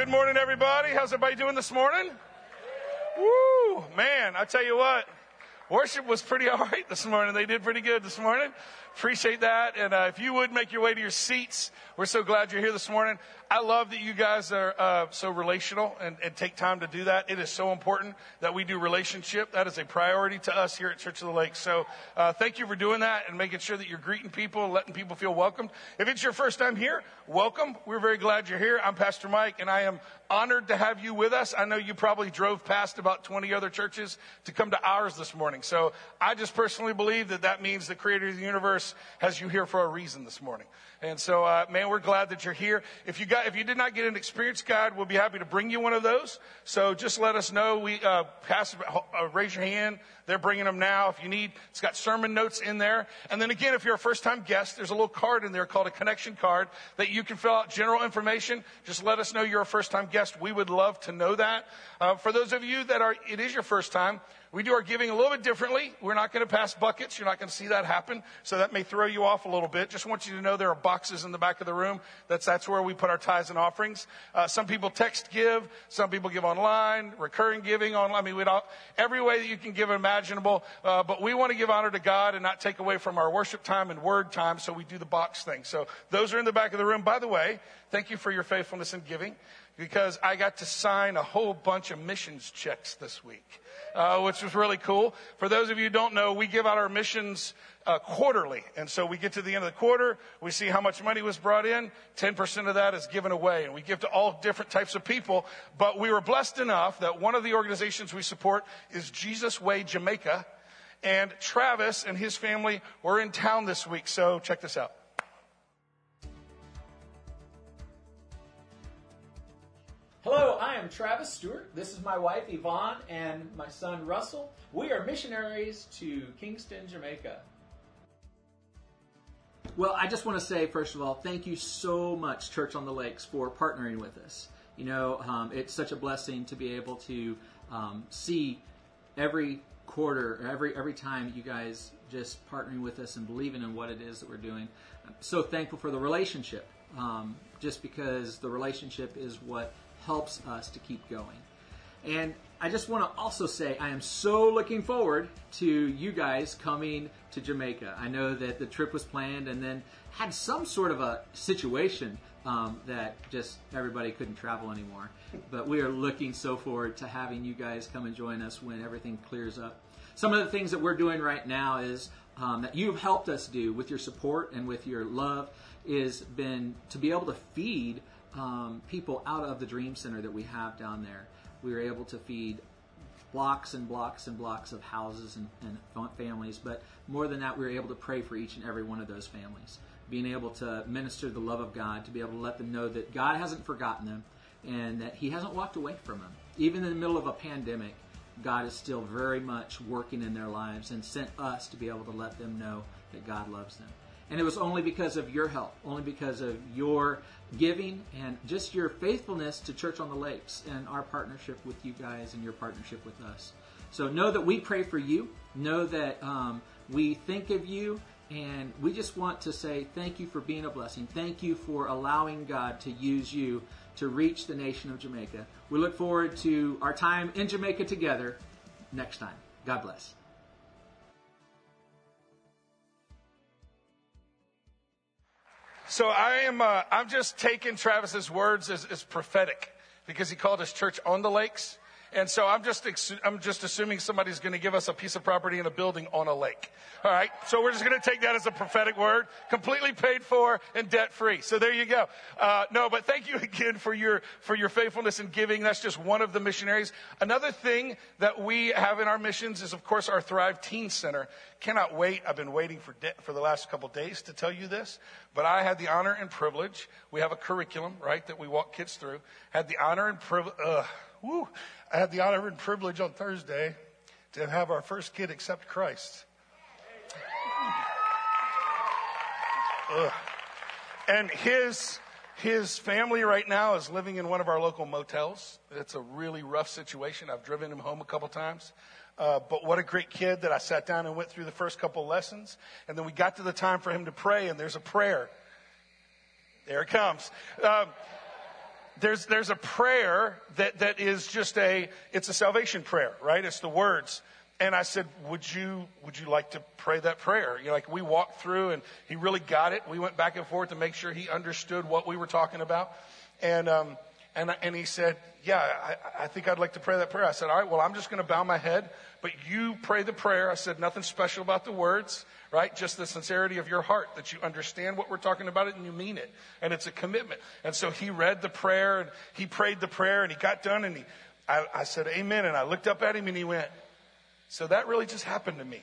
Good morning, everybody. How's everybody doing this morning? Woo, man, I tell you what, worship was pretty all right this morning. They did pretty good this morning. Appreciate that. And uh, if you would make your way to your seats, we're so glad you're here this morning. I love that you guys are uh, so relational and, and, take time to do that. It is so important that we do relationship. That is a priority to us here at Church of the Lake. So uh, thank you for doing that and making sure that you're greeting people letting people feel welcomed. If it's your first time here, welcome. We're very glad you're here. I'm Pastor Mike, and I am honored to have you with us. I know you probably drove past about 20 other churches to come to ours this morning. So I just personally believe that that means the creator of the universe has you here for a reason this morning. And so, uh, man, we're glad that you're here. If you got, if you did not get an experience guide, we'll be happy to bring you one of those. So just let us know. We, uh, pass, uh, raise your hand. They're bringing them now. If you need, it's got sermon notes in there. And then again, if you're a first time guest, there's a little card in there called a connection card that you can fill out general information. Just let us know you're a first time guest. We would love to know that. Uh, for those of you that are, it is your first time, we do our giving a little bit differently. We're not going to pass buckets. You're not going to see that happen. So that may throw you off a little bit. Just want you to know there are boxes in the back of the room. That's, that's where we put our tithes and offerings. Uh, some people text give. Some people give online, recurring giving online. I mean, don't, every way that you can give imaginable. Uh, but we want to give honor to God and not take away from our worship time and word time. So we do the box thing. So those are in the back of the room. By the way, thank you for your faithfulness in giving because I got to sign a whole bunch of missions checks this week, uh, which was really cool. For those of you who don't know, we give out our missions uh, quarterly, and so we get to the end of the quarter, we see how much money was brought in. Ten percent of that is given away, and we give to all different types of people. But we were blessed enough that one of the organizations we support is Jesus Way Jamaica, and Travis and his family were in town this week. So check this out. Hello, I am Travis Stewart. This is my wife Yvonne and my son Russell. We are missionaries to Kingston, Jamaica. Well, I just want to say, first of all, thank you so much, Church on the Lakes, for partnering with us. You know, um, it's such a blessing to be able to um, see every quarter, every every time you guys just partnering with us and believing in what it is that we're doing. I'm so thankful for the relationship, um, just because the relationship is what helps us to keep going. And I just want to also say I am so looking forward to you guys coming to Jamaica. I know that the trip was planned and then had some sort of a situation um, that just everybody couldn't travel anymore. But we are looking so forward to having you guys come and join us when everything clears up. Some of the things that we're doing right now is um, that you've helped us do with your support and with your love is been to be able to feed um, people out of the Dream Center that we have down there. We were able to feed blocks and blocks and blocks of houses and, and families, but more than that, we were able to pray for each and every one of those families. Being able to minister the love of God, to be able to let them know that God hasn't forgotten them and that He hasn't walked away from them. Even in the middle of a pandemic, God is still very much working in their lives and sent us to be able to let them know that God loves them. And it was only because of your help, only because of your giving and just your faithfulness to Church on the Lakes and our partnership with you guys and your partnership with us. So know that we pray for you. Know that um, we think of you. And we just want to say thank you for being a blessing. Thank you for allowing God to use you to reach the nation of Jamaica. We look forward to our time in Jamaica together next time. God bless. So I am, uh, I'm just taking Travis's words as, as prophetic because he called his church on the lakes. And so I'm just, I'm just assuming somebody's going to give us a piece of property and a building on a lake. All right. So we're just going to take that as a prophetic word, completely paid for and debt free. So there you go. Uh, no, but thank you again for your, for your faithfulness in giving. That's just one of the missionaries. Another thing that we have in our missions is, of course, our Thrive Teen Center. Cannot wait. I've been waiting for, de- for the last couple days to tell you this, but I had the honor and privilege. We have a curriculum, right, that we walk kids through. Had the honor and privilege, uh, woo, I had the honor and privilege on Thursday to have our first kid accept Christ. And his, his family right now is living in one of our local motels. It's a really rough situation. I've driven him home a couple times. Uh, but what a great kid that I sat down and went through the first couple lessons. And then we got to the time for him to pray, and there's a prayer. There it comes. Um, there's, there's a prayer that, that is just a, it's a salvation prayer, right? It's the words. And I said, would you, would you like to pray that prayer? You know, like we walked through and he really got it. We went back and forth to make sure he understood what we were talking about. And, um, and, and he said, yeah, I, I think I'd like to pray that prayer. I said, all right, well, I'm just going to bow my head, but you pray the prayer. I said, nothing special about the words, right? Just the sincerity of your heart that you understand what we're talking about it and you mean it. And it's a commitment. And so he read the prayer and he prayed the prayer and he got done and he, I, I said, amen. And I looked up at him and he went, so that really just happened to me.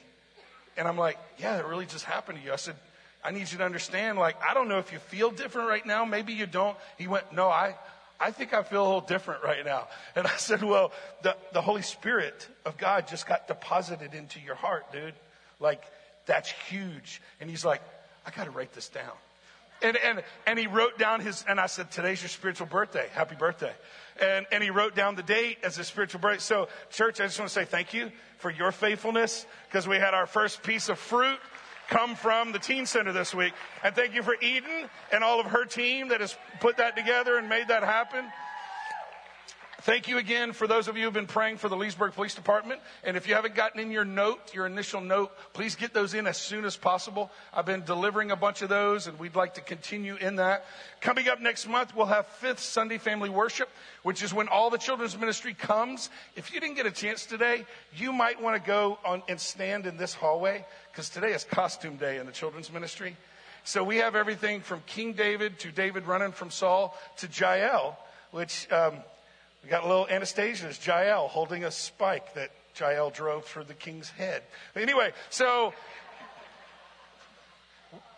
And I'm like, yeah, it really just happened to you. I said, I need you to understand, like, I don't know if you feel different right now. Maybe you don't. He went, no, I, I think I feel a little different right now. And I said, well, the, the Holy Spirit of God just got deposited into your heart, dude. Like, that's huge. And he's like, I got to write this down. And, and, and he wrote down his, and I said, today's your spiritual birthday. Happy birthday. And, and he wrote down the date as a spiritual birthday. So, church, I just want to say thank you for your faithfulness because we had our first piece of fruit come from the teen center this week. And thank you for Eden and all of her team that has put that together and made that happen. Thank you again for those of you who've been praying for the Leesburg Police Department. And if you haven't gotten in your note, your initial note, please get those in as soon as possible. I've been delivering a bunch of those and we'd like to continue in that. Coming up next month, we'll have fifth Sunday family worship, which is when all the children's ministry comes. If you didn't get a chance today, you might want to go on and stand in this hallway because today is costume day in the children's ministry. So we have everything from King David to David running from Saul to Jael, which, um, we got a little Anastasia's Jael holding a spike that Jael drove through the king's head. Anyway, so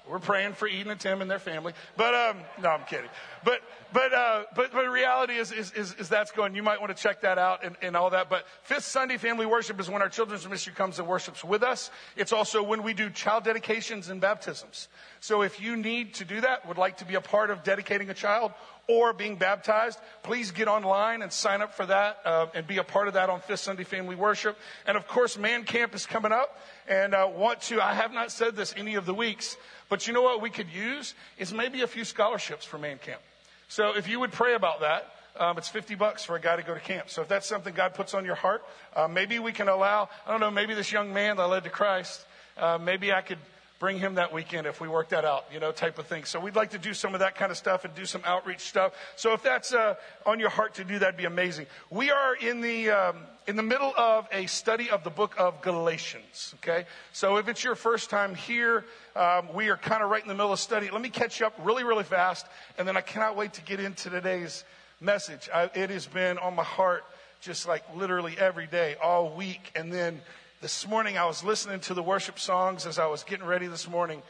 we're praying for Eden and Tim and their family. But um, no, I'm kidding. But but uh, but the reality is, is is, is that's going. You might want to check that out and, and all that. But fifth Sunday family worship is when our children's ministry comes and worships with us. It's also when we do child dedications and baptisms. So if you need to do that, would like to be a part of dedicating a child or being baptized, please get online and sign up for that uh, and be a part of that on Fifth Sunday Family Worship. And of course, Man Camp is coming up, and I want to. I have not said this any of the weeks, but you know what we could use is maybe a few scholarships for Man Camp. So if you would pray about that. Um, it's 50 bucks for a guy to go to camp. So if that's something God puts on your heart, uh, maybe we can allow, I don't know, maybe this young man that led to Christ, uh, maybe I could bring him that weekend if we work that out, you know, type of thing. So we'd like to do some of that kind of stuff and do some outreach stuff. So if that's uh, on your heart to do, that'd be amazing. We are in the um, in the middle of a study of the book of Galatians. Okay, so if it's your first time here, um, we are kind of right in the middle of study. Let me catch you up really, really fast, and then I cannot wait to get into today's message. I, it has been on my heart just like literally every day all week, and then this morning I was listening to the worship songs as I was getting ready this morning,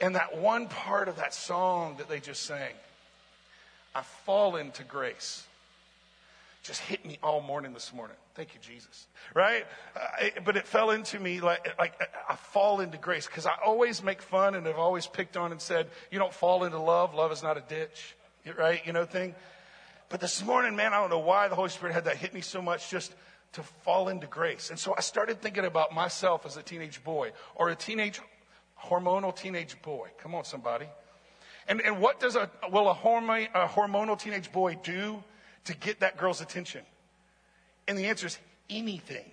and that one part of that song that they just sang, I fall into grace, just hit me all morning this morning. Thank you, Jesus. Right? Uh, but it fell into me like, like I fall into grace because I always make fun and have always picked on and said, you don't fall into love. Love is not a ditch. Right? You know, thing. But this morning, man, I don't know why the Holy Spirit had that hit me so much. Just to fall into grace. And so I started thinking about myself as a teenage boy or a teenage, hormonal teenage boy. Come on, somebody. And, and what does a, will a, a hormonal teenage boy do to get that girl's attention? And the answer is anything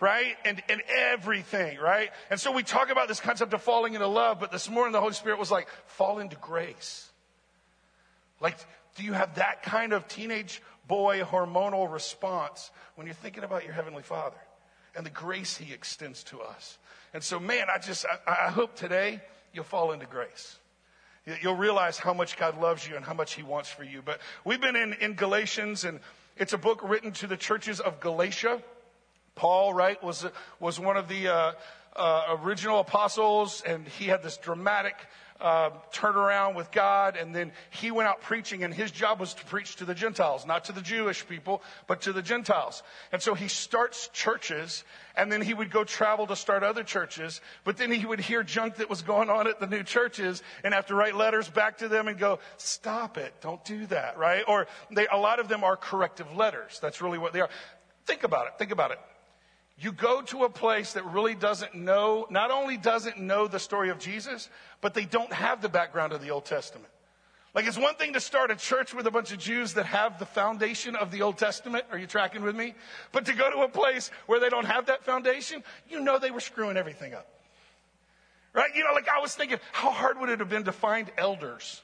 right? And, and everything, right? And so we talk about this concept of falling into love, but this morning the Holy Spirit was like, fall into grace. Like, do you have that kind of teenage boy hormonal response when you're thinking about your Heavenly Father and the grace He extends to us. And so, man, I just, I, I hope today you'll fall into grace. You'll realize how much God loves you and how much He wants for you. But we've been in, in Galatians, and it's a book written to the churches of Galatia. Paul, right, was, was one of the uh, uh, original apostles, and he had this dramatic uh, turnaround with God, and then he went out preaching, and his job was to preach to the Gentiles, not to the Jewish people, but to the Gentiles. And so he starts churches, and then he would go travel to start other churches, but then he would hear junk that was going on at the new churches and have to write letters back to them and go, stop it, don't do that, right? Or they, a lot of them are corrective letters. That's really what they are. Think about it, think about it you go to a place that really doesn't know, not only doesn't know the story of Jesus, but they don't have the background of the Old Testament. Like it's one thing to start a church with a bunch of Jews that have the foundation of the Old Testament. Are you tracking with me? But to go to a place where they don't have that foundation, you know they were screwing everything up. Right? You know, like I was thinking, how hard would it have been to find elders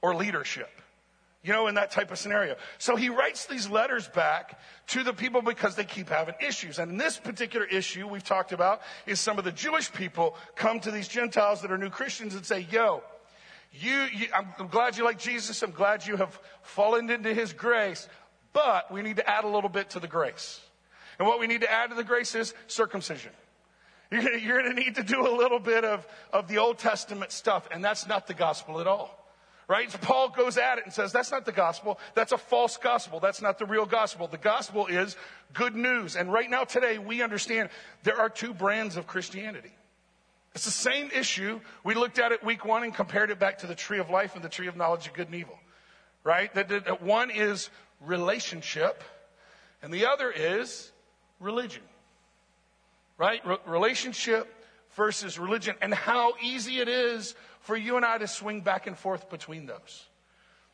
or leadership? You know, in that type of scenario. So he writes these letters back to the people because they keep having issues. And this particular issue we've talked about is some of the Jewish people come to these Gentiles that are new Christians and say, yo, you, you I'm, glad you like Jesus. I'm glad you have fallen into his grace, but we need to add a little bit to the grace. And what we need to add to the grace is circumcision. You're you're gonna need to do a little bit of, of the Old Testament stuff, and that's not the gospel at all. Right? So Paul goes at it and says, that's not the gospel. That's a false gospel. That's not the real gospel. The gospel is good news. And right now, today, we understand there are two brands of Christianity. It's the same issue. We looked at it week one and compared it back to the tree of life and the tree of knowledge of good and evil. Right? That, one is relationship, and the other is religion. Right? Re- relationship versus religion, and how easy it is for you and I to swing back and forth between those.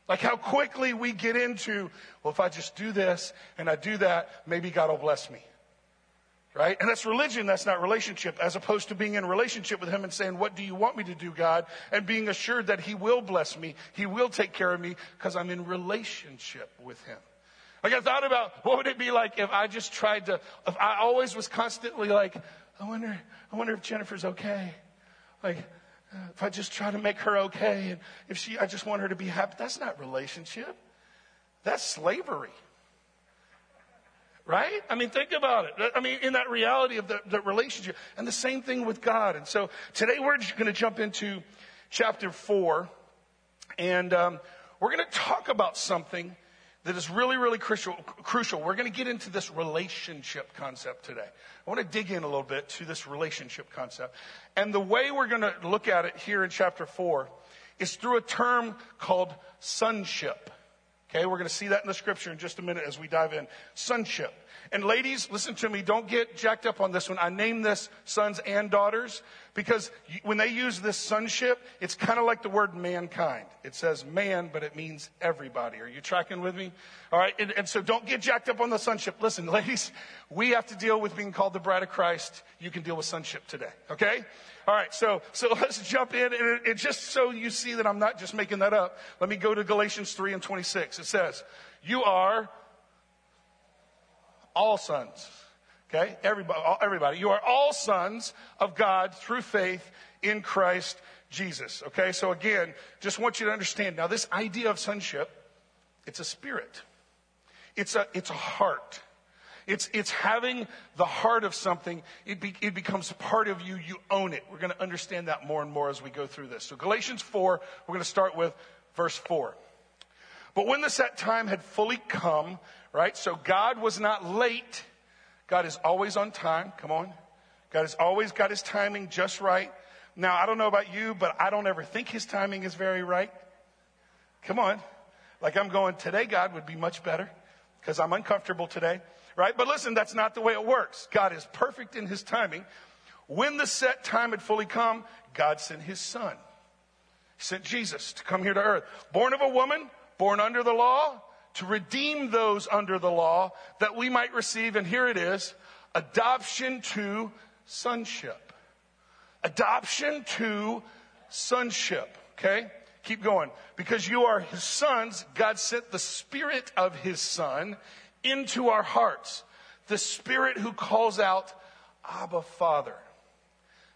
Like how quickly we get into, well, if I just do this and I do that, maybe God will bless me. Right? And that's religion, that's not relationship, as opposed to being in relationship with Him and saying, What do you want me to do, God? And being assured that He will bless me, He will take care of me, because I'm in relationship with Him. Like I thought about what would it be like if I just tried to, if I always was constantly like, I wonder, I wonder if Jennifer's okay. Like, if I just try to make her okay and if she, I just want her to be happy. That's not relationship. That's slavery. Right? I mean, think about it. I mean, in that reality of the, the relationship. And the same thing with God. And so today we're going to jump into chapter four and um, we're going to talk about something that is really, really crucial. crucial. We're going to get into this relationship concept today. I want to dig in a little bit to this relationship concept. And the way we're going to look at it here in chapter four is through a term called sonship. Okay, we're going to see that in the scripture in just a minute as we dive in. Sonship. And ladies, listen to me. Don't get jacked up on this one. I name this sons and daughters because when they use this sonship, it's kind of like the word mankind. It says man, but it means everybody. Are you tracking with me? All right. And, and so don't get jacked up on the sonship. Listen, ladies, we have to deal with being called the bride of Christ. You can deal with sonship today. Okay. All right. So, so let's jump in. And it, it just so you see that I'm not just making that up. Let me go to Galatians 3 and 26. It says, you are all sons. Okay? Everybody, everybody. You are all sons of God through faith in Christ Jesus. Okay? So again, just want you to understand now this idea of sonship, it's a spirit. It's a, it's a heart. It's, it's having the heart of something. It, be, it becomes part of you. You own it. We're going to understand that more and more as we go through this. So Galatians 4, we're going to start with verse 4. But when the set time had fully come, right? So God was not late. God is always on time. Come on. God has always got his timing just right. Now, I don't know about you, but I don't ever think his timing is very right. Come on. Like I'm going, today God would be much better because I'm uncomfortable today, right? But listen, that's not the way it works. God is perfect in his timing. When the set time had fully come, God sent his son. Sent Jesus to come here to earth. Born of a woman, born under the law, to redeem those under the law that we might receive, and here it is, adoption to sonship. Adoption to sonship. Okay? Keep going. Because you are his sons, God sent the spirit of his son into our hearts. The spirit who calls out, Abba, Father.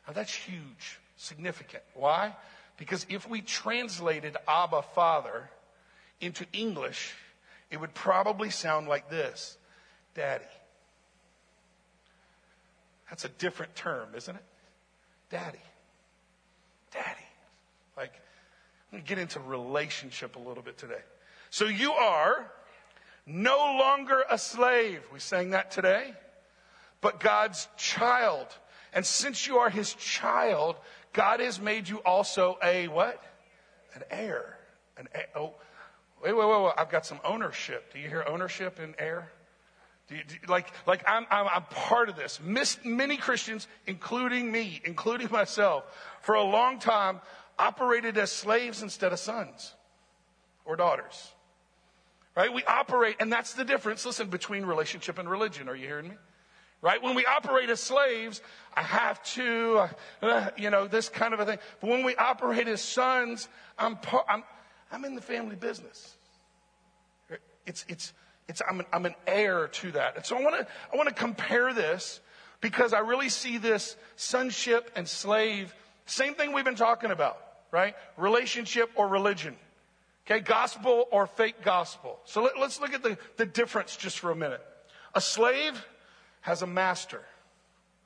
Now that's huge, significant. Why? Because if we translated Abba, Father into English, it would probably sound like this Daddy. That's a different term, isn't it? Daddy. Daddy. Like, I'm going to get into relationship a little bit today. So you are no longer a slave. We sang that today. But God's child. And since you are his child, God has made you also a what? An heir. An heir. Oh, Wait, wait, wait, wait. I've got some ownership. Do you hear ownership in heir? Do you, do like, like I'm, I'm, I'm part of this. Miss, many Christians, including me, including myself, for a long time, operated as slaves instead of sons or daughters. Right? We operate, and that's the difference, listen, between relationship and religion. Are you hearing me? Right? When we operate as slaves, I have to, uh, you know, this kind of a thing. But when we operate as sons, I'm, I'm, I'm in the family business. It's, it's, it's, I'm, an, I'm an heir to that. And so I want to, I want to compare this because I really see this sonship and slave, same thing we've been talking about, right? Relationship or religion. Okay, gospel or fake gospel. So let, us look at the, the difference just for a minute. A slave has a master.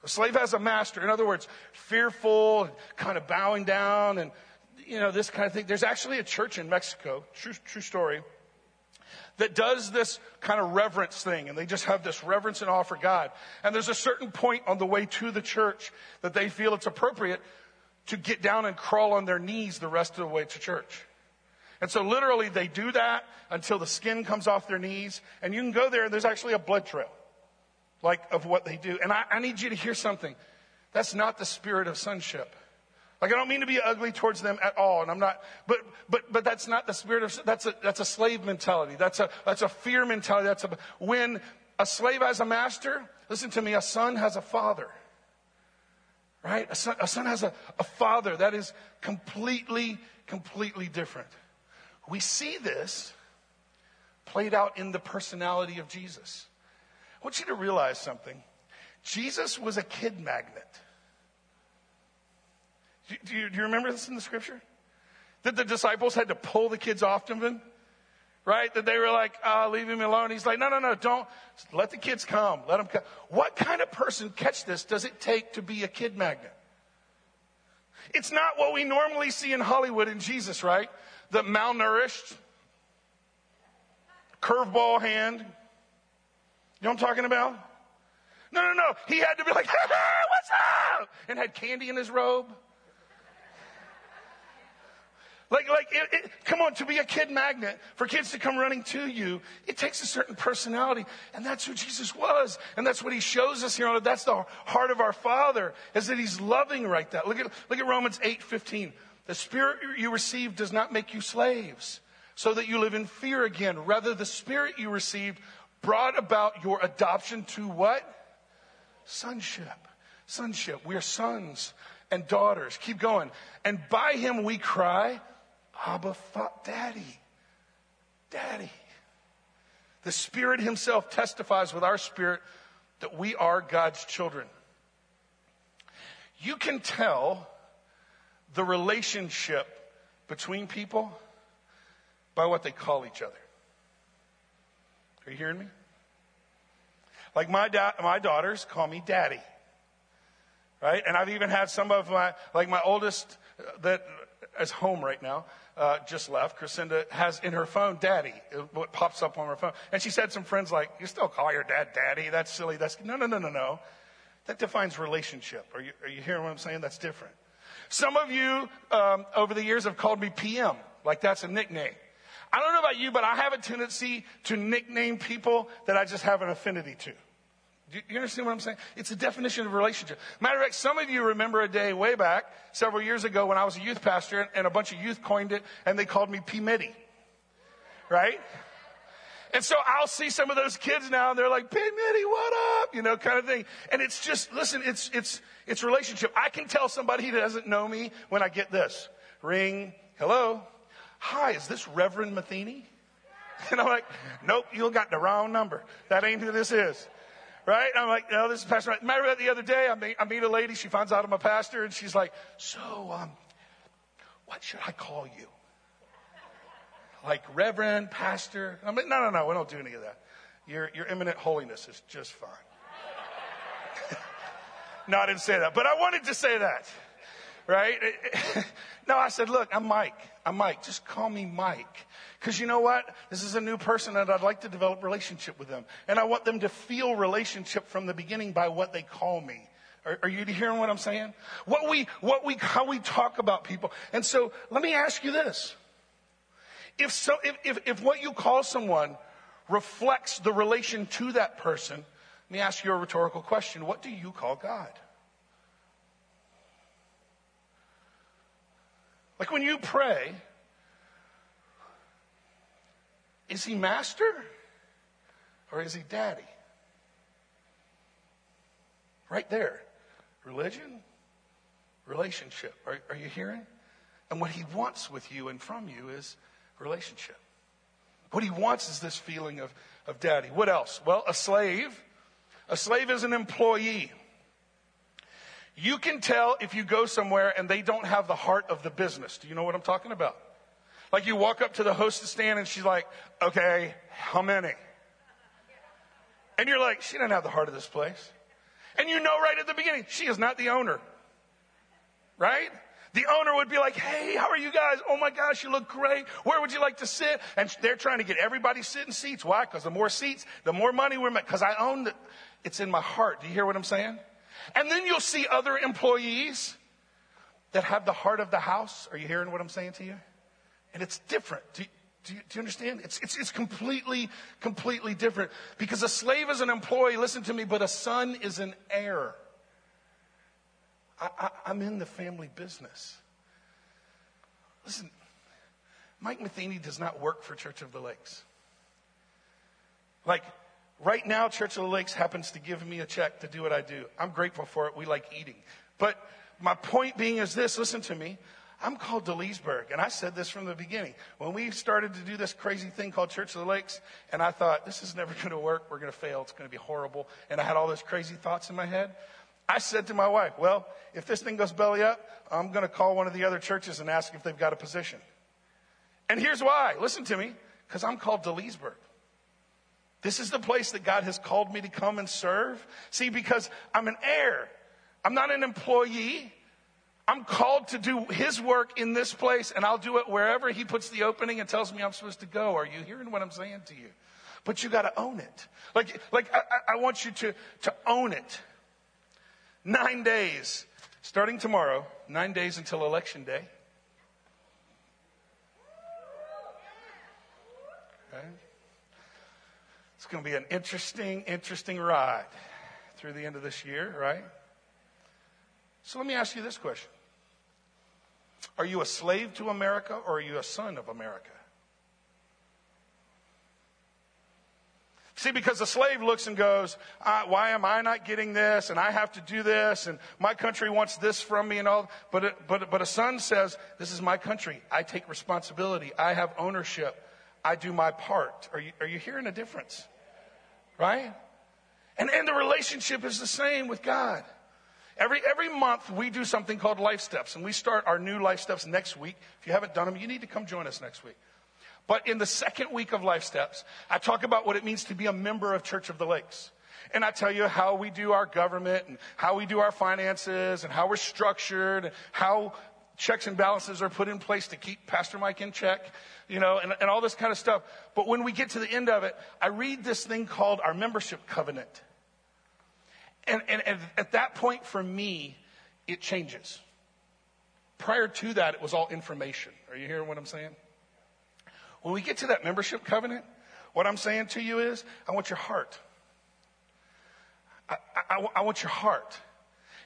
A slave has a master. In other words, fearful, kind of bowing down, and you know this kind of thing. There's actually a church in Mexico, true, true story, that does this kind of reverence thing, and they just have this reverence and awe for God. And there's a certain point on the way to the church that they feel it's appropriate to get down and crawl on their knees the rest of the way to church. And so literally they do that until the skin comes off their knees. And you can go there and there's actually a blood trail, like of what they do. And I, I need you to hear something. That's not the spirit of sonship. Like I don't mean to be ugly towards them at all, and I'm not. But but but that's not the spirit of. That's a that's a slave mentality. That's a that's a fear mentality. That's a when a slave has a master. Listen to me. A son has a father. Right? A son, a son has a, a father that is completely completely different. We see this played out in the personality of Jesus. I want you to realize something. Jesus was a kid magnet. Do you, do you remember this in the scripture? That the disciples had to pull the kids off of him? Right? That they were like, oh, leave him alone. He's like, no, no, no, don't. Let the kids come. Let them come. What kind of person, catch this, does it take to be a kid magnet? It's not what we normally see in Hollywood in Jesus, right? the malnourished, curveball hand. You know what I'm talking about? No, no, no. He had to be like, what's up? And had candy in his robe. Like, like, it, it, come on, to be a kid magnet, for kids to come running to you, it takes a certain personality. And that's who Jesus was. And that's what he shows us here. That's the heart of our Father, is that he's loving right that. Look at, look at Romans 8, 15. The spirit you received does not make you slaves, so that you live in fear again. Rather, the spirit you received brought about your adoption to what? Sonship. Sonship. We are sons and daughters. Keep going. And by him we cry, Abba, Daddy. Daddy. The Spirit Himself testifies with our spirit that we are God's children. You can tell the relationship between people by what they call each other. Are you hearing me? Like my da- my daughters call me daddy. Right? And I've even had some of my, like my oldest uh, that is home right now, uh, just left, Crescenda has in her phone daddy, uh, what pops up on her phone. And she said some friends like, you still call your dad daddy? That's silly. That's, no, no, no, no, no. That defines relationship. Are you, are you hearing what I'm saying? That's different. Some of you um, over the years have called me PM, like that's a nickname. I don't know about you, but I have a tendency to nickname people that I just have an affinity to. Do you understand what I'm saying? It's a definition of relationship. Matter of fact, some of you remember a day way back, several years ago, when I was a youth pastor and a bunch of youth coined it and they called me P. Mitty. Right? And so I'll see some of those kids now and they're like, Big Mitty, what up? You know, kind of thing. And it's just, listen, it's, it's, it's relationship. I can tell somebody who doesn't know me when I get this. Ring, hello. Hi, is this Reverend Matheny? And I'm like, nope, you got the wrong number. That ain't who this is. Right? I'm like, no, this is Pastor. Matter of the other day, I meet, I meet a lady. She finds out I'm a pastor, and she's like, so, um, what should I call you? like reverend, pastor. I mean, no, no, no, we don't do any of that. Your, your eminent holiness is just fine. no, I didn't say that, but I wanted to say that, right? no, I said, look, I'm Mike. I'm Mike. Just call me Mike. Because you know what? This is a new person and I'd like to develop relationship with them. And I want them to feel relationship from the beginning by what they call me. Are, are, you hearing what I'm saying? What we, what we, how we talk about people. And so let me ask you this. If, so, if, if, if what you call someone reflects the relation to that person, let me ask you a rhetorical question. What do you call God? Like when you pray, is he master or is he daddy? Right there. Religion, relationship. Are, are you hearing? And what he wants with you and from you is relationship. What he wants is this feeling of, of daddy. What else? Well, a slave. A slave is an employee. You can tell if you go somewhere and they don't have the heart of the business. Do you know what I'm talking about? Like you walk up to the hostess stand and she's like, okay, how many? And you're like, she doesn't have the heart of this place. And you know right at the beginning, she is not the owner. Right? The owner would be like, hey, how are you guys? Oh my gosh, you look great. Where would you like to sit? And they're trying to get everybody sitting seats. Why? Because the more seats, the more money we're making. Because I own it. It's in my heart. Do you hear what I'm saying? And then you'll see other employees that have the heart of the house. Are you hearing what I'm saying to you? And it's different. Do you, do do you understand? It's, it's, it's completely, completely different. Because a slave is an employee, listen to me, but a son is an heir. I, I, I'm in the family business. Listen, Mike Matheny does not work for Church of the Lakes. Like, right now, Church of the Lakes happens to give me a check to do what I do. I'm grateful for it. We like eating. But my point being is this listen to me. I'm called to Leesburg, and I said this from the beginning. When we started to do this crazy thing called Church of the Lakes, and I thought, this is never going to work. We're going to fail. It's going to be horrible. And I had all those crazy thoughts in my head. I said to my wife, well, if this thing goes belly up, I'm going to call one of the other churches and ask if they've got a position. And here's why. Listen to me. Because I'm called to Leesburg. This is the place that God has called me to come and serve. See, because I'm an heir. I'm not an employee. I'm called to do his work in this place, and I'll do it wherever he puts the opening and tells me I'm supposed to go. Are you hearing what I'm saying to you? But you got to own it. Like, like I, I want you to, to own it. Nine days, starting tomorrow, nine days until election day. Okay. It's going to be an interesting, interesting ride through the end of this year, right? So let me ask you this question Are you a slave to America or are you a son of America? See, because the slave looks and goes, why am I not getting this? And I have to do this. And my country wants this from me and all. But, but, but a son says, this is my country. I take responsibility. I have ownership. I do my part. Are you, are you hearing a difference? Right? And, and the relationship is the same with God. Every, every month we do something called Life Steps, and we start our new Life Steps next week. If you haven't done them, you need to come join us next week. But in the second week of Life Steps, I talk about what it means to be a member of Church of the Lakes. And I tell you how we do our government and how we do our finances and how we're structured and how checks and balances are put in place to keep Pastor Mike in check, you know, and, and all this kind of stuff. But when we get to the end of it, I read this thing called our membership covenant. And, and, and at that point, for me, it changes. Prior to that, it was all information. Are you hearing what I'm saying? When we get to that membership covenant, what I'm saying to you is, I want your heart. I, I, I, want your heart.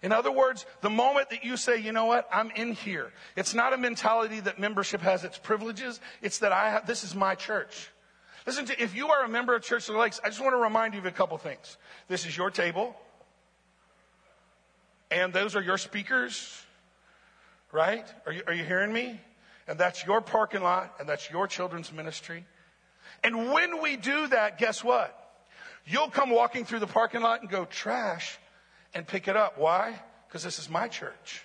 In other words, the moment that you say, you know what, I'm in here, it's not a mentality that membership has its privileges. It's that I have, this is my church. Listen to, if you are a member of Church of the Lakes, I just want to remind you of a couple things. This is your table and those are your speakers, right? Are you, are you hearing me? And that's your parking lot, and that's your children's ministry. And when we do that, guess what? You'll come walking through the parking lot and go, trash, and pick it up. Why? Because this is my church.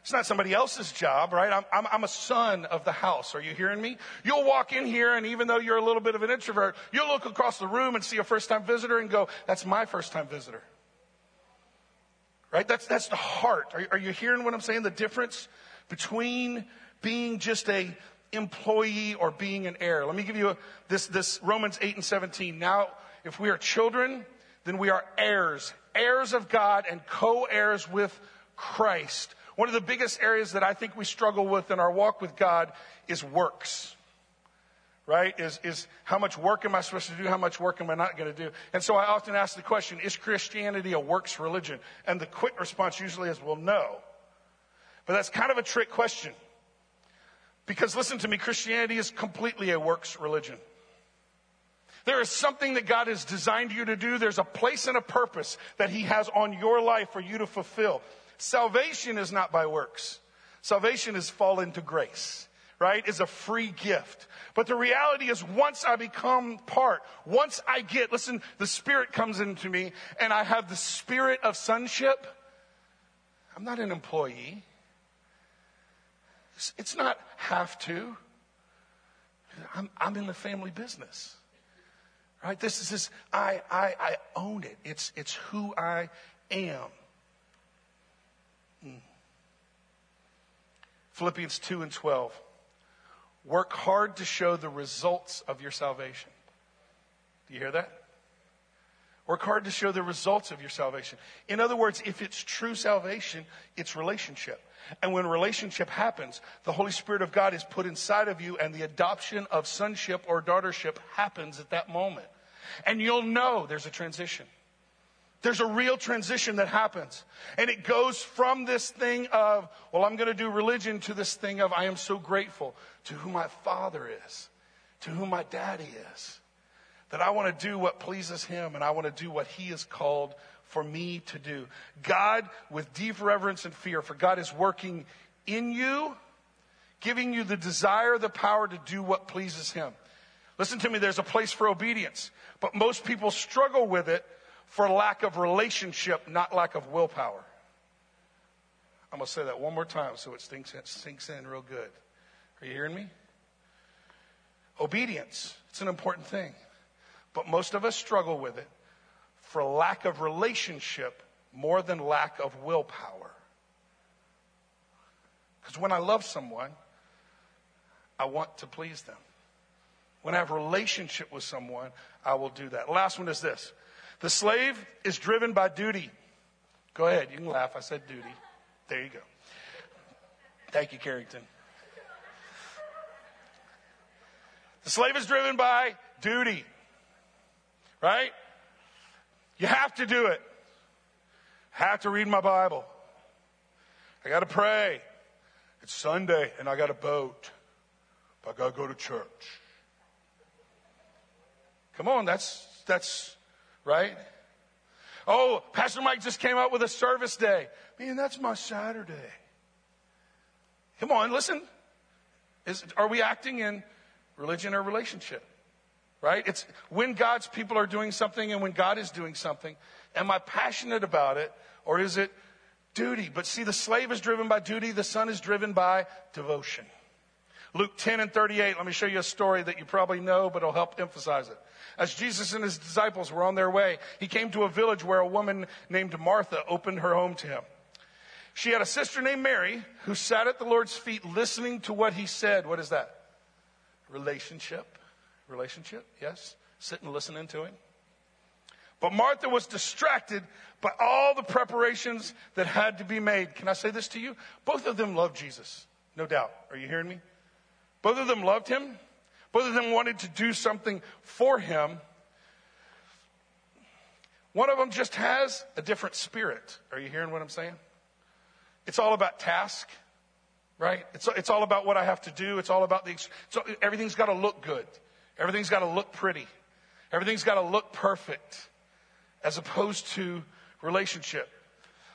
It's not somebody else's job, right? I'm, I'm, I'm, a son of the house. Are you hearing me? You'll walk in here, and even though you're a little bit of an introvert, you'll look across the room and see a first time visitor and go, that's my first time visitor. Right? That's, that's the heart. Are, are you hearing what I'm saying? The difference between being just a employee or being an heir. Let me give you a, this, this Romans 8 and 17. Now, if we are children, then we are heirs, heirs of God and co-heirs with Christ. One of the biggest areas that I think we struggle with in our walk with God is works right? Is, is how much work am I supposed to do? How much work am I not going to do? And so I often ask the question, is Christianity a works religion? And the quick response usually is, well, no. But that's kind of a trick question. Because listen to me, Christianity is completely a works religion. There is something that God has designed you to do. There's a place and a purpose that He has on your life for you to fulfill. Salvation is not by works. Salvation is fall into grace, right? Is a free gift. But the reality is once I become part, once I get, listen, the Spirit comes into me and I have the spirit of sonship, I'm not an employee. It's not have to. I'm, I'm in the family business. Right? This is this, I, I, I own it. It's, it's who I am. Hmm. Philippians 2 and 12. Work hard to show the results of your salvation. Do you hear that? Work hard to show the results of your salvation. In other words, if it's true salvation, it's relationship. And when relationship happens, the Holy Spirit of God is put inside of you and the adoption of sonship or daughtership happens at that moment. And you'll know there's a transition. There's a real transition that happens. And it goes from this thing of, well, I'm going to do religion to this thing of, I am so grateful to who my father is, to who my daddy is. That I want to do what pleases him and I want to do what he is called for me to do. God, with deep reverence and fear, for God is working in you, giving you the desire, the power to do what pleases Him. Listen to me, there's a place for obedience, but most people struggle with it for lack of relationship, not lack of willpower. I'm going to say that one more time so it sinks in, sinks in real good. Are you hearing me? Obedience, it's an important thing, but most of us struggle with it for lack of relationship more than lack of willpower. Because when I love someone, I want to please them. When I have a relationship with someone, I will do that. Last one is this. The slave is driven by duty. Go ahead, you can laugh. I said duty. There you go. Thank you, Carrington. The slave is driven by duty. Right? You have to do it. I have to read my Bible. I got to pray. It's Sunday and I got a boat. But I got to go to church. Come on, that's, that's right. Oh, Pastor Mike just came out with a service day. Man, that's my Saturday. Come on, listen. Is, are we acting in religion or relationship? right? It's when God's people are doing something and when God is doing something. Am I passionate about it or is it duty? But see, the slave is driven by duty, the son is driven by devotion. Luke 10 and 38, let me show you a story that you probably know, but it'll help emphasize it. As Jesus and his disciples were on their way, he came to a village where a woman named Martha opened her home to him. She had a sister named Mary who sat at the Lord's feet listening to what he said. What is that? Relationship relationship, yes, sitting listening to him. But Martha was distracted by all the preparations that had to be made. Can I say this to you? Both of them loved Jesus, no doubt. Are you hearing me? Both of them loved him. Both of them wanted to do something for him. One of them just has a different spirit. Are you hearing what I'm saying? It's all about task, right? It's, it's all about what I have to do. It's all about the, So everything's got to look good. Everything's got to look pretty. Everything's got to look perfect as opposed to relationship.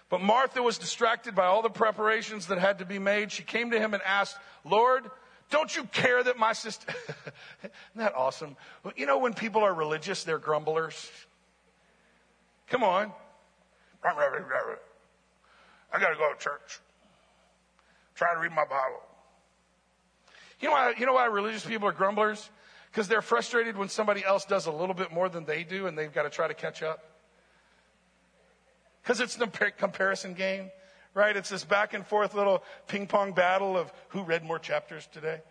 But Martha was distracted by all the preparations that had to be made. She came to him and asked, Lord, don't you care that my sister. Isn't that awesome? You know, when people are religious, they're grumblers. Come on. I got to go to church. Try to read my Bible. You know why, you know why religious people are grumblers? Because they're frustrated when somebody else does a little bit more than they do and they've got to try to catch up. Because it's the comparison game, right? It's this back and forth little ping pong battle of who read more chapters today.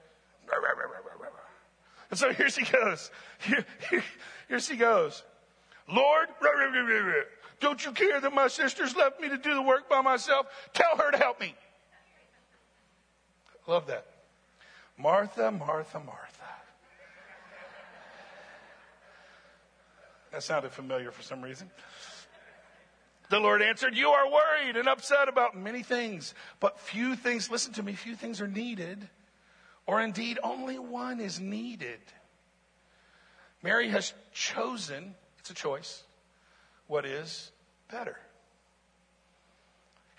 And so here she goes. Here, she goes. Lord, don't you care that my sister's left me to do the work by myself? Tell her to help me. Love that. Martha, Martha, Martha. That sounded familiar for some reason. The Lord answered, You are worried and upset about many things, but few things, listen to me, few things are needed, or indeed only one is needed. Mary has chosen, it's a choice, what is better.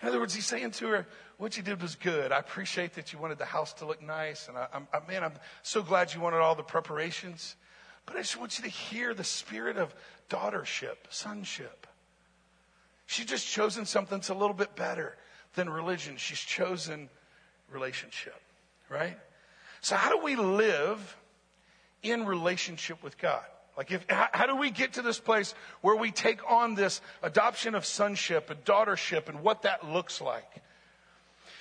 In other words, he's saying to her, What you did was good. I appreciate that you wanted the house to look nice. And I, am man, I'm so glad you wanted all the preparations. But I just want you to hear the spirit of daughtership, sonship. She's just chosen something that's a little bit better than religion. She's chosen relationship, right? So, how do we live in relationship with God? Like, if, how, do we get to this place where we take on this adoption of sonship and daughtership and what that looks like?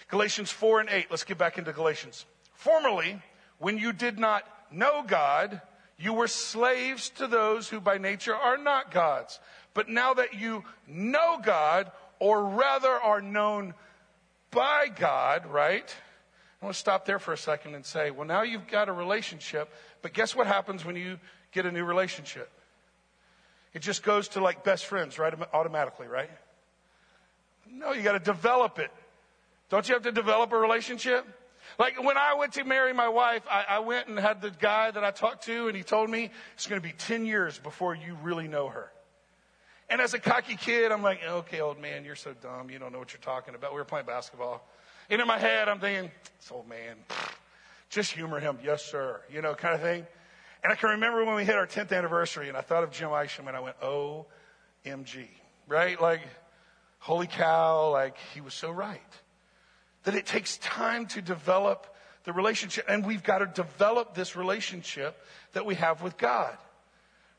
Galatians 4 and 8. Let's get back into Galatians. Formerly, when you did not know God, you were slaves to those who by nature are not gods. But now that you know God, or rather are known by God, right? I want to stop there for a second and say, well, now you've got a relationship, but guess what happens when you get a new relationship? It just goes to like best friends, right? Automatically, right? No, you got to develop it. Don't you have to develop a relationship? Like when I went to marry my wife, I, I went and had the guy that I talked to, and he told me it's going to be 10 years before you really know her. And as a cocky kid, I'm like, okay, old man, you're so dumb. You don't know what you're talking about. We were playing basketball. And in my head, I'm thinking, this old man, just humor him. Yes, sir. You know, kind of thing. And I can remember when we hit our 10th anniversary, and I thought of Jim Isham, and I went, OMG, right? Like, holy cow, like, he was so right. That it takes time to develop the relationship, and we've got to develop this relationship that we have with God,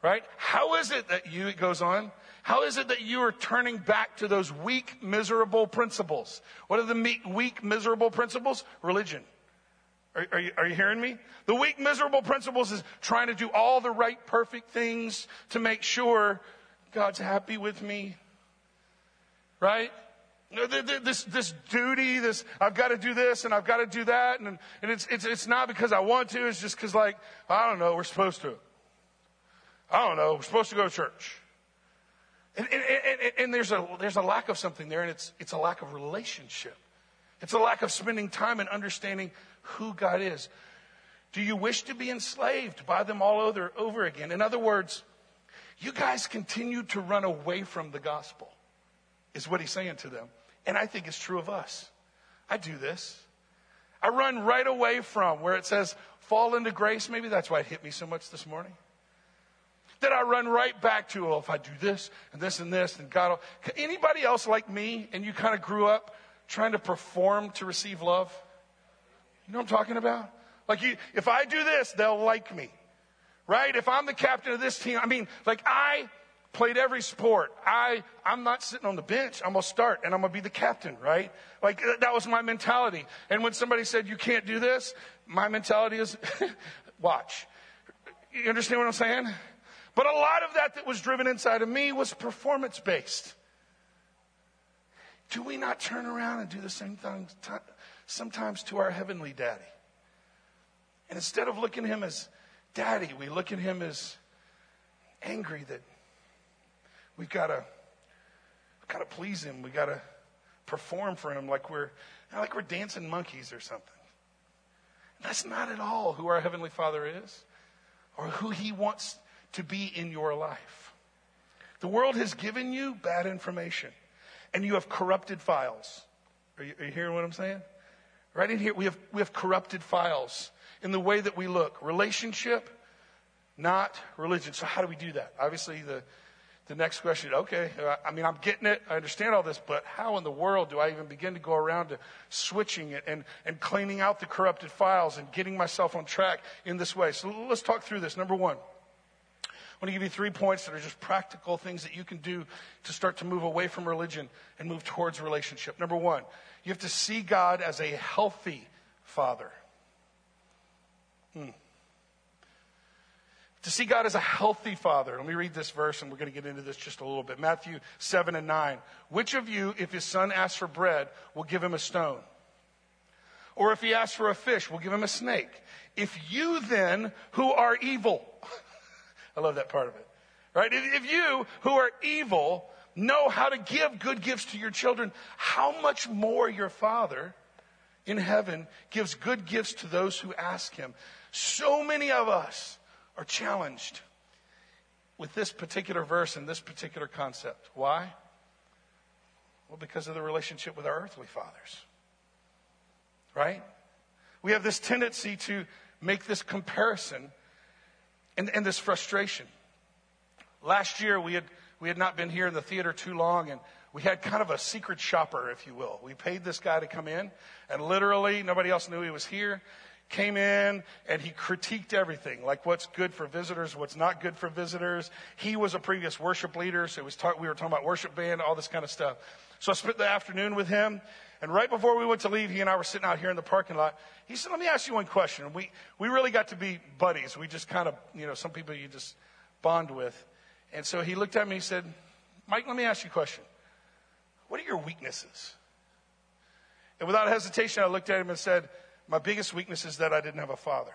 right? How is it that you, it goes on, how is it that you are turning back to those weak, miserable principles? What are the weak, miserable principles? Religion. Are, are, you, are, you, hearing me? The weak, miserable principles is trying to do all the right, perfect things to make sure God's happy with me. Right? This, this duty, this, I've got to do this and I've got to do that. And, and it's, it's, it's not because I want to, it's just because, like, I don't know, we're supposed to. I don't know, we're supposed to go to church. And, and, and, and, there's, a, there's a lack of something there, and it's, it's a lack of relationship. It's a lack of spending time and understanding who God is. Do you wish to be enslaved by them all over, over again? In other words, you guys continue to run away from the gospel, is what he's saying to them. And I think it's true of us. I do this. I run right away from where it says, fall into grace. Maybe that's why it hit me so much this morning that I run right back to, oh, if I do this and this and this, and God will. Anybody else like me and you kind of grew up trying to perform to receive love? You know what I'm talking about? Like, you, if I do this, they'll like me. Right? If I'm the captain of this team, I mean, like, I played every sport. I, I'm not sitting on the bench. I'm going to start and I'm going to be the captain, right? Like, that was my mentality. And when somebody said, you can't do this, my mentality is, watch. You understand what I'm saying? But a lot of that that was driven inside of me was performance based. Do we not turn around and do the same thing sometimes to our heavenly daddy? And instead of looking at him as daddy, we look at him as angry that we've got to got to please him. We got to perform for him like we're like we're dancing monkeys or something. That's not at all who our heavenly Father is, or who He wants to be in your life. The world has given you bad information, and you have corrupted files. Are you, are you hearing what I'm saying? Right in here, we have, we have corrupted files in the way that we look. Relationship, not religion. So, how do we do that? Obviously, the, the next question, okay, uh, I mean, I'm getting it. I understand all this, but how in the world do I even begin to go around to switching it and, and cleaning out the corrupted files and getting myself on track in this way? So let's talk through this. Number one, I want to give you three points that are just practical things that you can do to start to move away from religion and move towards relationship. Number one, you have to see God as a healthy father. Hmm. To see God as a healthy father. Let me read this verse and we're going to get into this just a little bit. Matthew 7 and 9. Which of you, if his son asks for bread, will give him a stone? Or if he asks for a fish, will give him a snake? If you then, who are evil, I love that part of it. Right? If you who are evil know how to give good gifts to your children, how much more your Father in heaven gives good gifts to those who ask him. So many of us are challenged with this particular verse and this particular concept. Why? Well, because of the relationship with our earthly fathers. Right? We have this tendency to make this comparison and, and this frustration. Last year, we had, we had not been here in the theater too long, and we had kind of a secret shopper, if you will. We paid this guy to come in, and literally nobody else knew he was here. Came in and he critiqued everything, like what's good for visitors, what's not good for visitors. He was a previous worship leader, so was talk, we were talking about worship band, all this kind of stuff. So I spent the afternoon with him, and right before we went to leave, he and I were sitting out here in the parking lot. He said, "Let me ask you one question." We we really got to be buddies. We just kind of, you know, some people you just bond with. And so he looked at me and he said, "Mike, let me ask you a question." What are your weaknesses? And without hesitation, I looked at him and said, My biggest weakness is that I didn't have a father.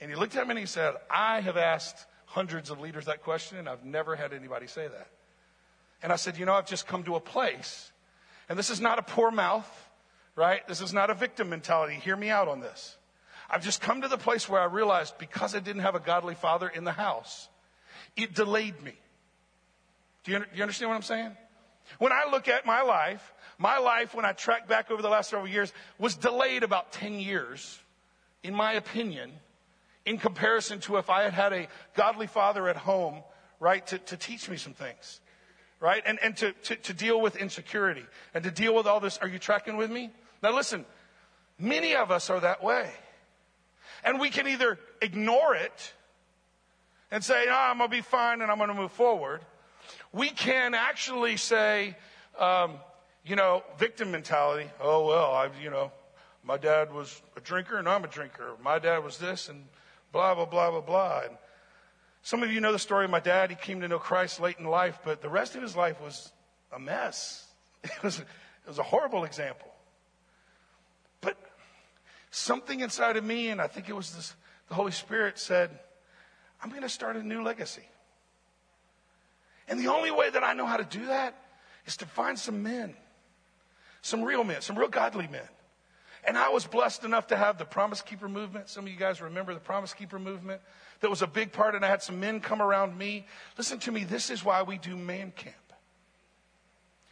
And he looked at me and he said, I have asked hundreds of leaders that question, and I've never had anybody say that. And I said, You know, I've just come to a place, and this is not a poor mouth, right? This is not a victim mentality. Hear me out on this. I've just come to the place where I realized because I didn't have a godly father in the house, it delayed me. Do you, do you understand what I'm saying? When I look at my life, my life, when I track back over the last several years, was delayed about 10 years, in my opinion, in comparison to if I had had a godly father at home, right, to, to teach me some things, right, and, and to, to, to deal with insecurity and to deal with all this. Are you tracking with me? Now, listen, many of us are that way. And we can either ignore it and say, oh, I'm going to be fine and I'm going to move forward we can actually say, um, you know, victim mentality. Oh, well, I, you know, my dad was a drinker and I'm a drinker. My dad was this and blah, blah, blah, blah, blah. And some of you know the story of my dad. He came to know Christ late in life, but the rest of his life was a mess. It was, it was a horrible example. But something inside of me, and I think it was this, the Holy Spirit said, I'm going to start a new legacy. And the only way that I know how to do that is to find some men, some real men, some real godly men. And I was blessed enough to have the Promise Keeper movement. Some of you guys remember the Promise Keeper movement. That was a big part, and I had some men come around me. Listen to me, this is why we do man camp.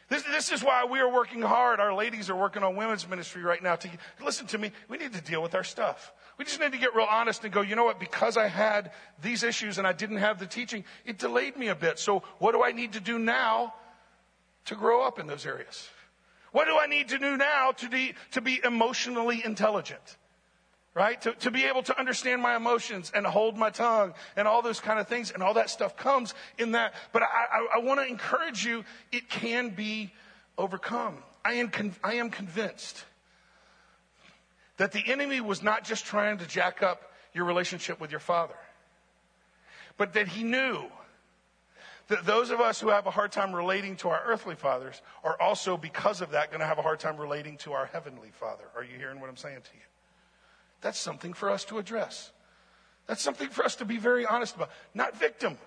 This, this is why we are working hard. Our ladies are working on women's ministry right now. To, listen to me, we need to deal with our stuff. We just need to get real honest and go, you know what? Because I had these issues and I didn't have the teaching, it delayed me a bit. So what do I need to do now to grow up in those areas? What do I need to do now to be, to be emotionally intelligent? Right? To, to be able to understand my emotions and hold my tongue and all those kind of things and all that stuff comes in that. But I, I, I want to encourage you, it can be overcome. I am, I am convinced that the enemy was not just trying to jack up your relationship with your father, but that he knew that those of us who have a hard time relating to our earthly fathers are also, because of that, going to have a hard time relating to our heavenly father. Are you hearing what I'm saying to you? That's something for us to address. That's something for us to be very honest about. Not victim,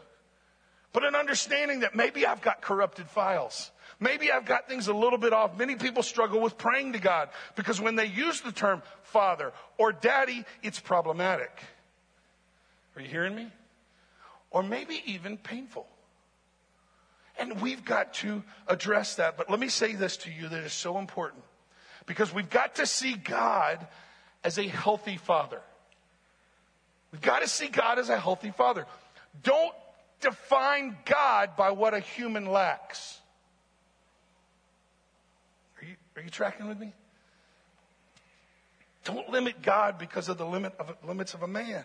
but an understanding that maybe I've got corrupted files. Maybe I've got things a little bit off. Many people struggle with praying to God because when they use the term father or daddy, it's problematic. Are you hearing me? Or maybe even painful. And we've got to address that. But let me say this to you that is so important because we've got to see God as a healthy father. We've got to see God as a healthy father. Don't define God by what a human lacks. Are you, are you tracking with me? Don't limit God because of the limit of, limits of a man.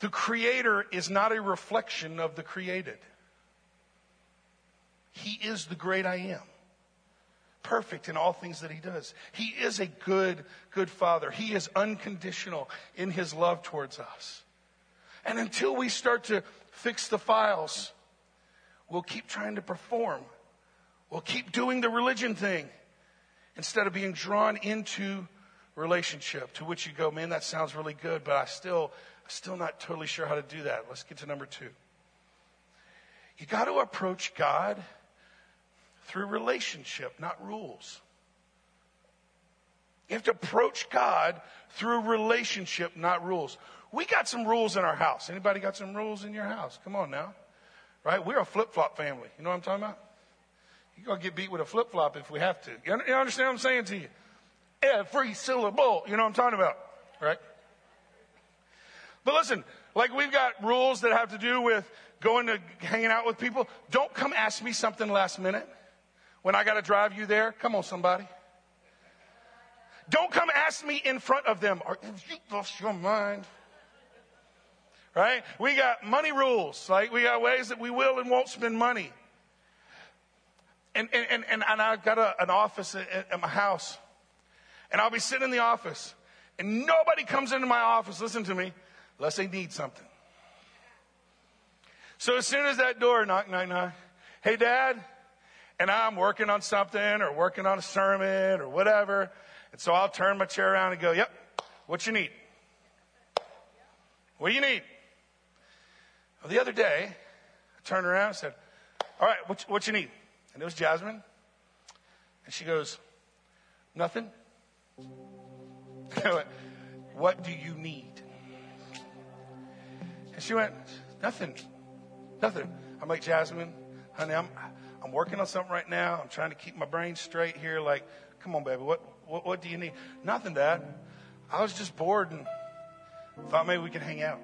The Creator is not a reflection of the created. He is the great I am. Perfect in all things that he does. He is a good, good father. He is unconditional in his love towards us. And until we start to fix the files, we'll keep trying to perform. We'll keep doing the religion thing instead of being drawn into relationship to which you go, man, that sounds really good, but I still, I'm still not totally sure how to do that. Let's get to number two. You got to approach God through relationship, not rules. You have to approach God through relationship, not rules. We got some rules in our house. Anybody got some rules in your house? Come on now. Right? We're a flip flop family. You know what I'm talking about? You're going to get beat with a flip flop if we have to. You understand what I'm saying to you? Every syllable. You know what I'm talking about? Right? But listen, like we've got rules that have to do with going to hanging out with people. Don't come ask me something last minute when I got to drive you there. Come on, somebody. Don't come ask me in front of them. Are you lost your mind? Right? We got money rules. Like we got ways that we will and won't spend money. And, and, and, and I've got a, an office at, at my house. And I'll be sitting in the office. And nobody comes into my office, listen to me, unless they need something. So as soon as that door knock, knock, knock, hey dad, and I'm working on something or working on a sermon or whatever, and so I'll turn my chair around and go, yep, what you need? What do you need? Well, the other day, I turned around and said, all right, what, what you need? And it was Jasmine. And she goes, nothing. I went, what do you need? And she went, nothing, nothing. I'm like, Jasmine, honey, I'm, I'm working on something right now. I'm trying to keep my brain straight here. Like, come on, baby, what, what, what do you need? Nothing, Dad. I was just bored and thought maybe we could hang out.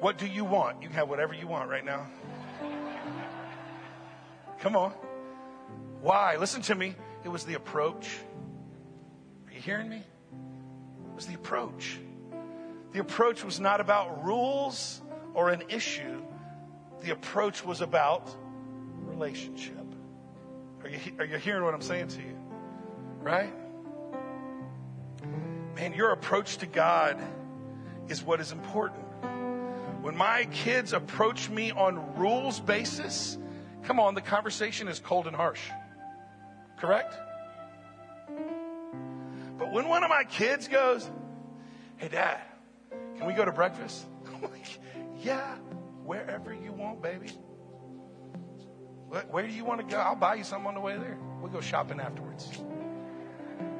What do you want? You can have whatever you want right now. Come on. Why? Listen to me. It was the approach. Are you hearing me? It was the approach. The approach was not about rules or an issue. The approach was about relationship. Are you, are you hearing what I'm saying to you? Right? Man, your approach to God is what is important. When my kids approach me on rules basis, come on, the conversation is cold and harsh. Correct? But when one of my kids goes, Hey, dad, can we go to breakfast? I'm like, Yeah, wherever you want, baby. Where do you want to go? I'll buy you something on the way there. We'll go shopping afterwards.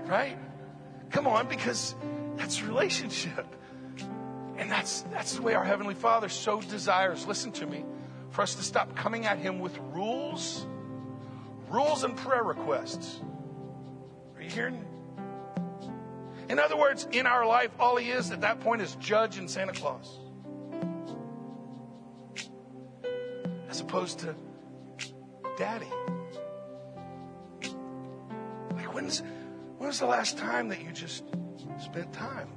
Right? Come on, because that's relationship. And that's, that's the way our Heavenly Father so desires, listen to me, for us to stop coming at Him with rules, rules and prayer requests. Are you hearing? In other words, in our life, all He is at that point is judge and Santa Claus. As opposed to daddy. Like, when's, when was the last time that you just spent time?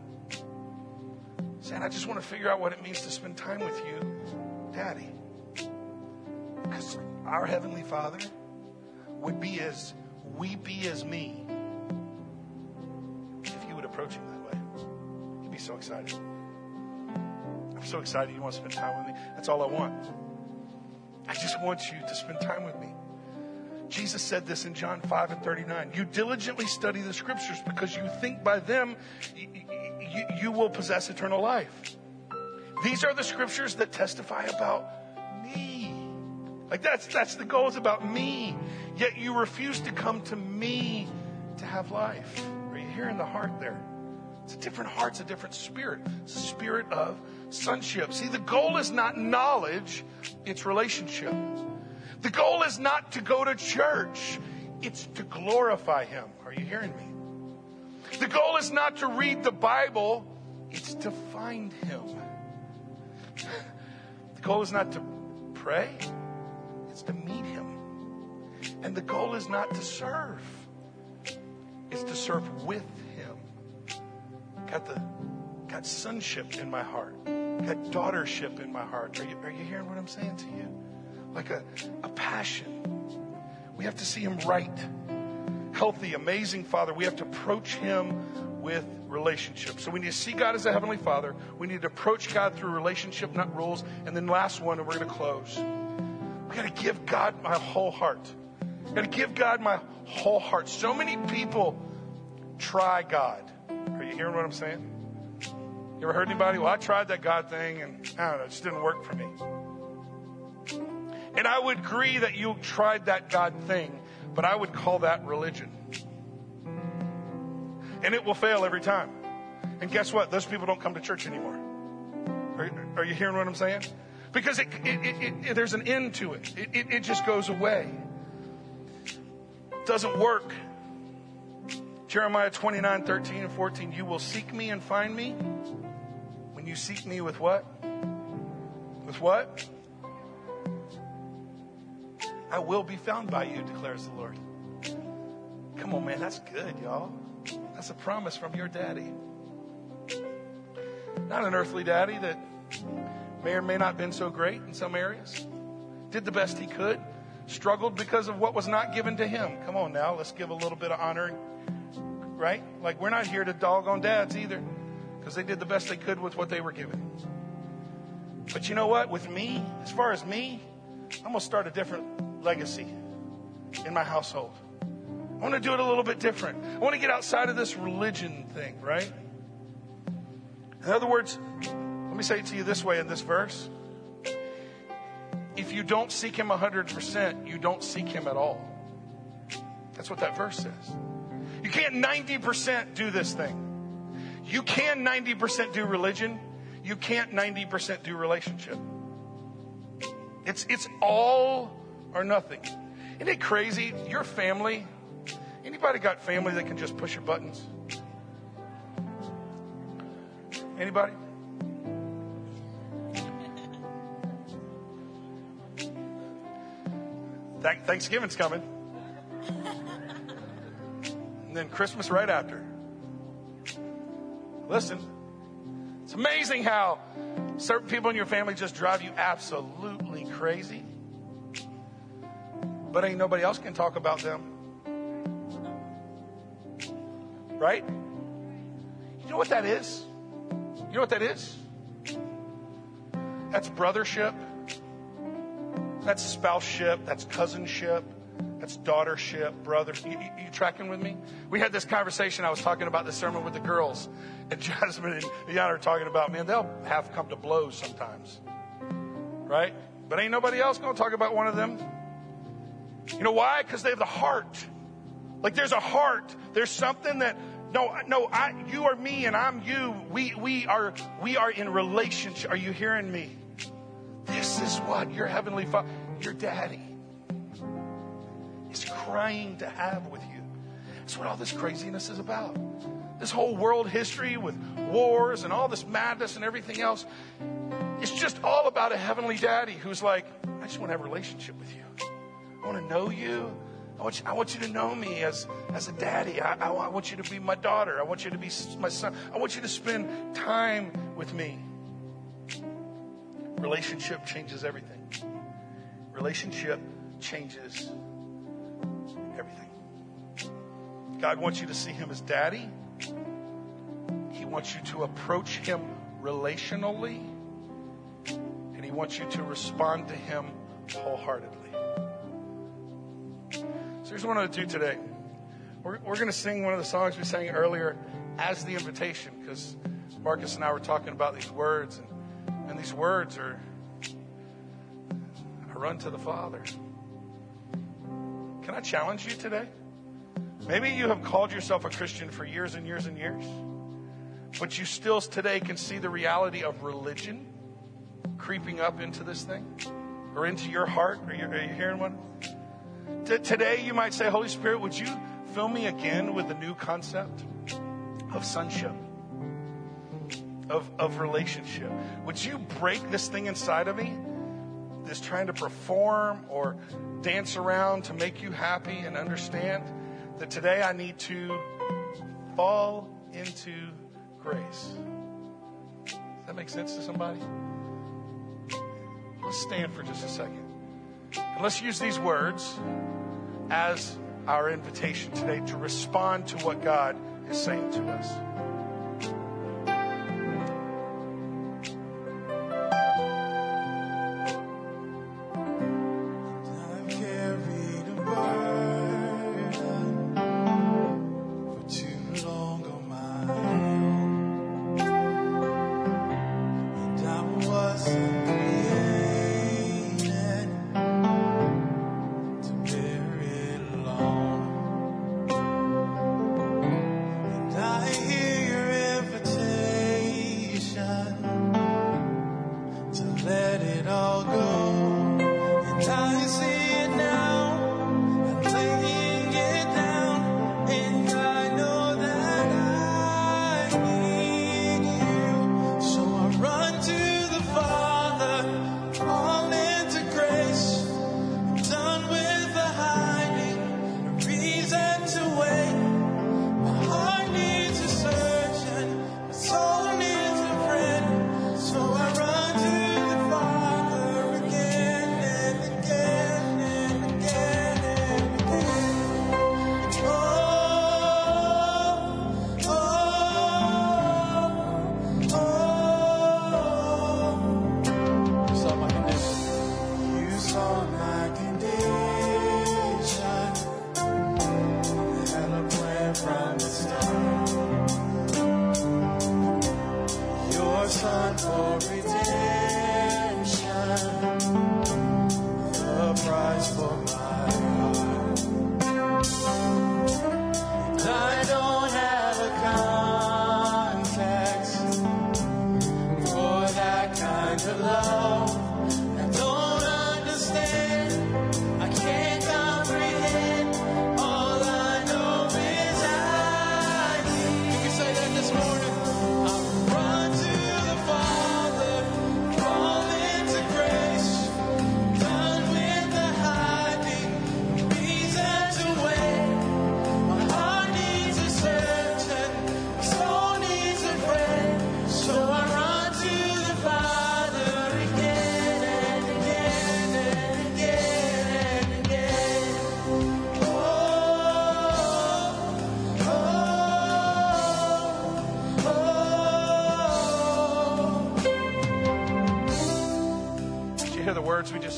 Saying, I just want to figure out what it means to spend time with you, Daddy. Because our Heavenly Father would be as weepy as me if you would approach Him that way. He'd be so excited. I'm so excited you want to spend time with me. That's all I want. I just want you to spend time with me. Jesus said this in John 5 and 39. You diligently study the scriptures because you think by them you, you will possess eternal life. These are the scriptures that testify about me. Like that's, that's the goal. It's about me. Yet you refuse to come to me to have life. Are you hearing the heart there? It's a different heart. It's a different spirit. It's a spirit of sonship. See, the goal is not knowledge. It's relationship. The goal is not to go to church. It's to glorify Him. Are you hearing me? The goal is not to read the Bible, it's to find Him. The goal is not to pray, it's to meet Him. And the goal is not to serve, it's to serve with Him. Got the got sonship in my heart, got daughtership in my heart. Are you, are you hearing what I'm saying to you? Like a, a passion. We have to see Him right healthy, amazing Father, we have to approach Him with relationship. So we need to see God as a Heavenly Father. We need to approach God through relationship, not rules. And then last one, and we're going to close. We got to give God my whole heart. I got to give God my whole heart. So many people try God. You hearing what I'm saying? You ever heard anybody? Well, I tried that God thing and I don't know, it just didn't work for me. And I would agree that you tried that God thing, but I would call that religion. And it will fail every time. And guess what? Those people don't come to church anymore. Are, are you hearing what I'm saying? Because it, it, it, there's an end to it. It, just goes away. It doesn't work. Jeremiah 29, 13 and 14. You will seek me and find me when you seek me with what? With what? I will be found by you, declares the Lord. Come on, man, that's good, y'all. That's a promise from your daddy. Not an earthly daddy that may or may not have been so great in some areas. Did the best he could. Struggled because of what was not given to him. Come on now, let's give a little bit of honor. Right? Like we're not here to dog on dads either. Because they did the best they could with what they were given. But you know what? With me, as far as me, I'm going to start a different legacy in my household. I want to do it a little bit different. I want to get outside of this religion thing, right? In other words, let me say it to you this way in this verse. If you don't seek Him 100%, you don't seek Him at all. That's what that verse says. You can't 90% do this thing. You can 90% do religion. You can't 90% do relationship. It's, it's all or nothing. Isn't it crazy? Your family, anybody got family that can just push your buttons? Anybody? Thanksgiving's coming. And then Christmas right after. Listen, it's amazing how certain people in your family just drive you absolutely crazy. But ain't nobody else can talk about them. Right? You know what that is? You know what that is? That's brothership. That's spouseship. That's cousinship. That's daughtership, brothers. You, you, you, tracking with me? We had this conversation. I was talking about this sermon with the girls, and Jasmine and Yana are talking about, man, they'll have come to blows sometimes, right? But ain't nobody else going to talk about one of them. You know why? Because they have the heart. Like there's a heart. There's something that no, no, I, you are me and I'm you. We, we are, we are in relationship. Are you hearing me? This is what your heavenly father, your daddy is crying to have with you. That's what all this craziness is about. This whole world history with wars and all this madness and everything else. It's just all about a heavenly daddy who's like, I just want to have a relationship with you. I want to know you. I want you, I want you to know me as, as a daddy. I, I, I want you to be my daughter. I want you to be my son. I want you to spend time with me. Relationship changes everything. Relationship changes everything. God wants you to see Him as daddy. He wants you to approach Him relationally. And He wants you to respond to Him wholeheartedly. So here's what I'm going to do today. We're, we're going to sing one of the songs we sang earlier as the invitation because Marcus and I were talking about these words, and, and these words are I run to the Father. Can I challenge you today? Maybe you have called yourself a Christian for years and years and years, but you still today can see the reality of religion creeping up into this thing or into your heart. Are you, are you hearing one? today you might say, Holy Spirit, would you fill me again with the new concept of sonship, of, of relationship? Would you break this thing inside of me? This trying to perform or dance around to make you happy and understand that today I need to fall into grace. Does that make sense to somebody? Let's stand for just a second. And let's use these words as our invitation today to respond to what God is saying to us. song I can do.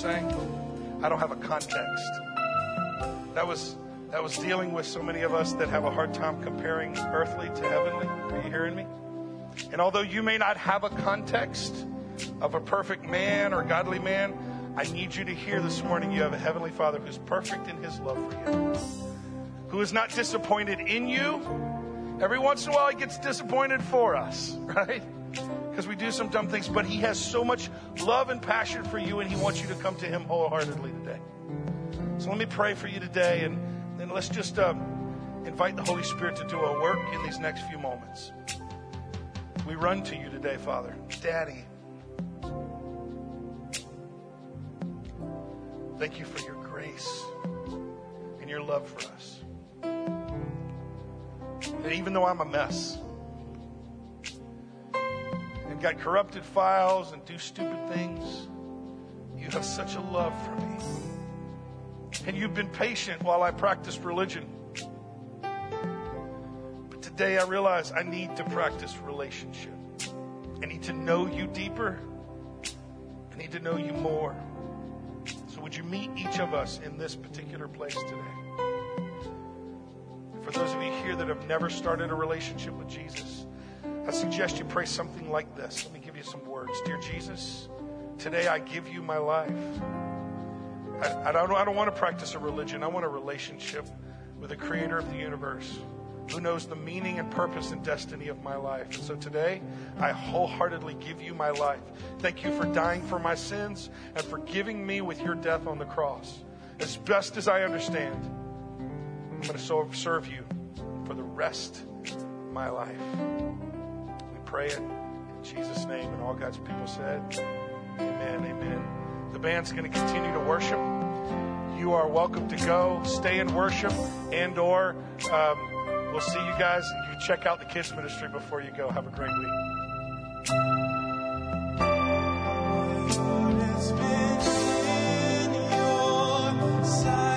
Sang? I don't have a context. That was that was dealing with so many of us that have a hard time comparing earthly to heavenly. Are you hearing me? And although you may not have a context of a perfect man or godly man, I need you to hear this morning you have a heavenly Father who's perfect in his love for you, who is not disappointed in you. Every once in a while, he gets disappointed for us, right? Because we do some dumb things, but he has so much love and passion for you, and he wants you to come to him wholeheartedly today. So let me pray for you today, and then let's just um, invite the Holy Spirit to do a work in these next few moments. We run to you today, Father. Daddy. Thank you for your grace and your love for us. And even though I'm a mess got corrupted files and do stupid things, you have such a love for me. And you've been patient while I practiced religion. But today I realize I need to practice relationship. I need to know you deeper. I need to know you more. So would you meet each of us in this particular place today? For those of you here that have never started a relationship with Jesus, I suggest you pray something like this. Let me give you some words. Dear Jesus, today I give you my life. I, I, don't, I don't want to practice a religion. I want a relationship with the creator of the universe who knows the meaning and purpose and destiny of my life. So today, I wholeheartedly give you my life. Thank you for dying for my sins and for giving me with your death on the cross. As best as I understand, I'm going to serve you for the rest of my life pray it in Jesus' name. And all God's people said, Amen, amen. The band's going to continue to worship. You are welcome to go, stay and worship, and or um, we'll see you guys. You check out the kids ministry before you go. Have a great week. Lord, it's been in your.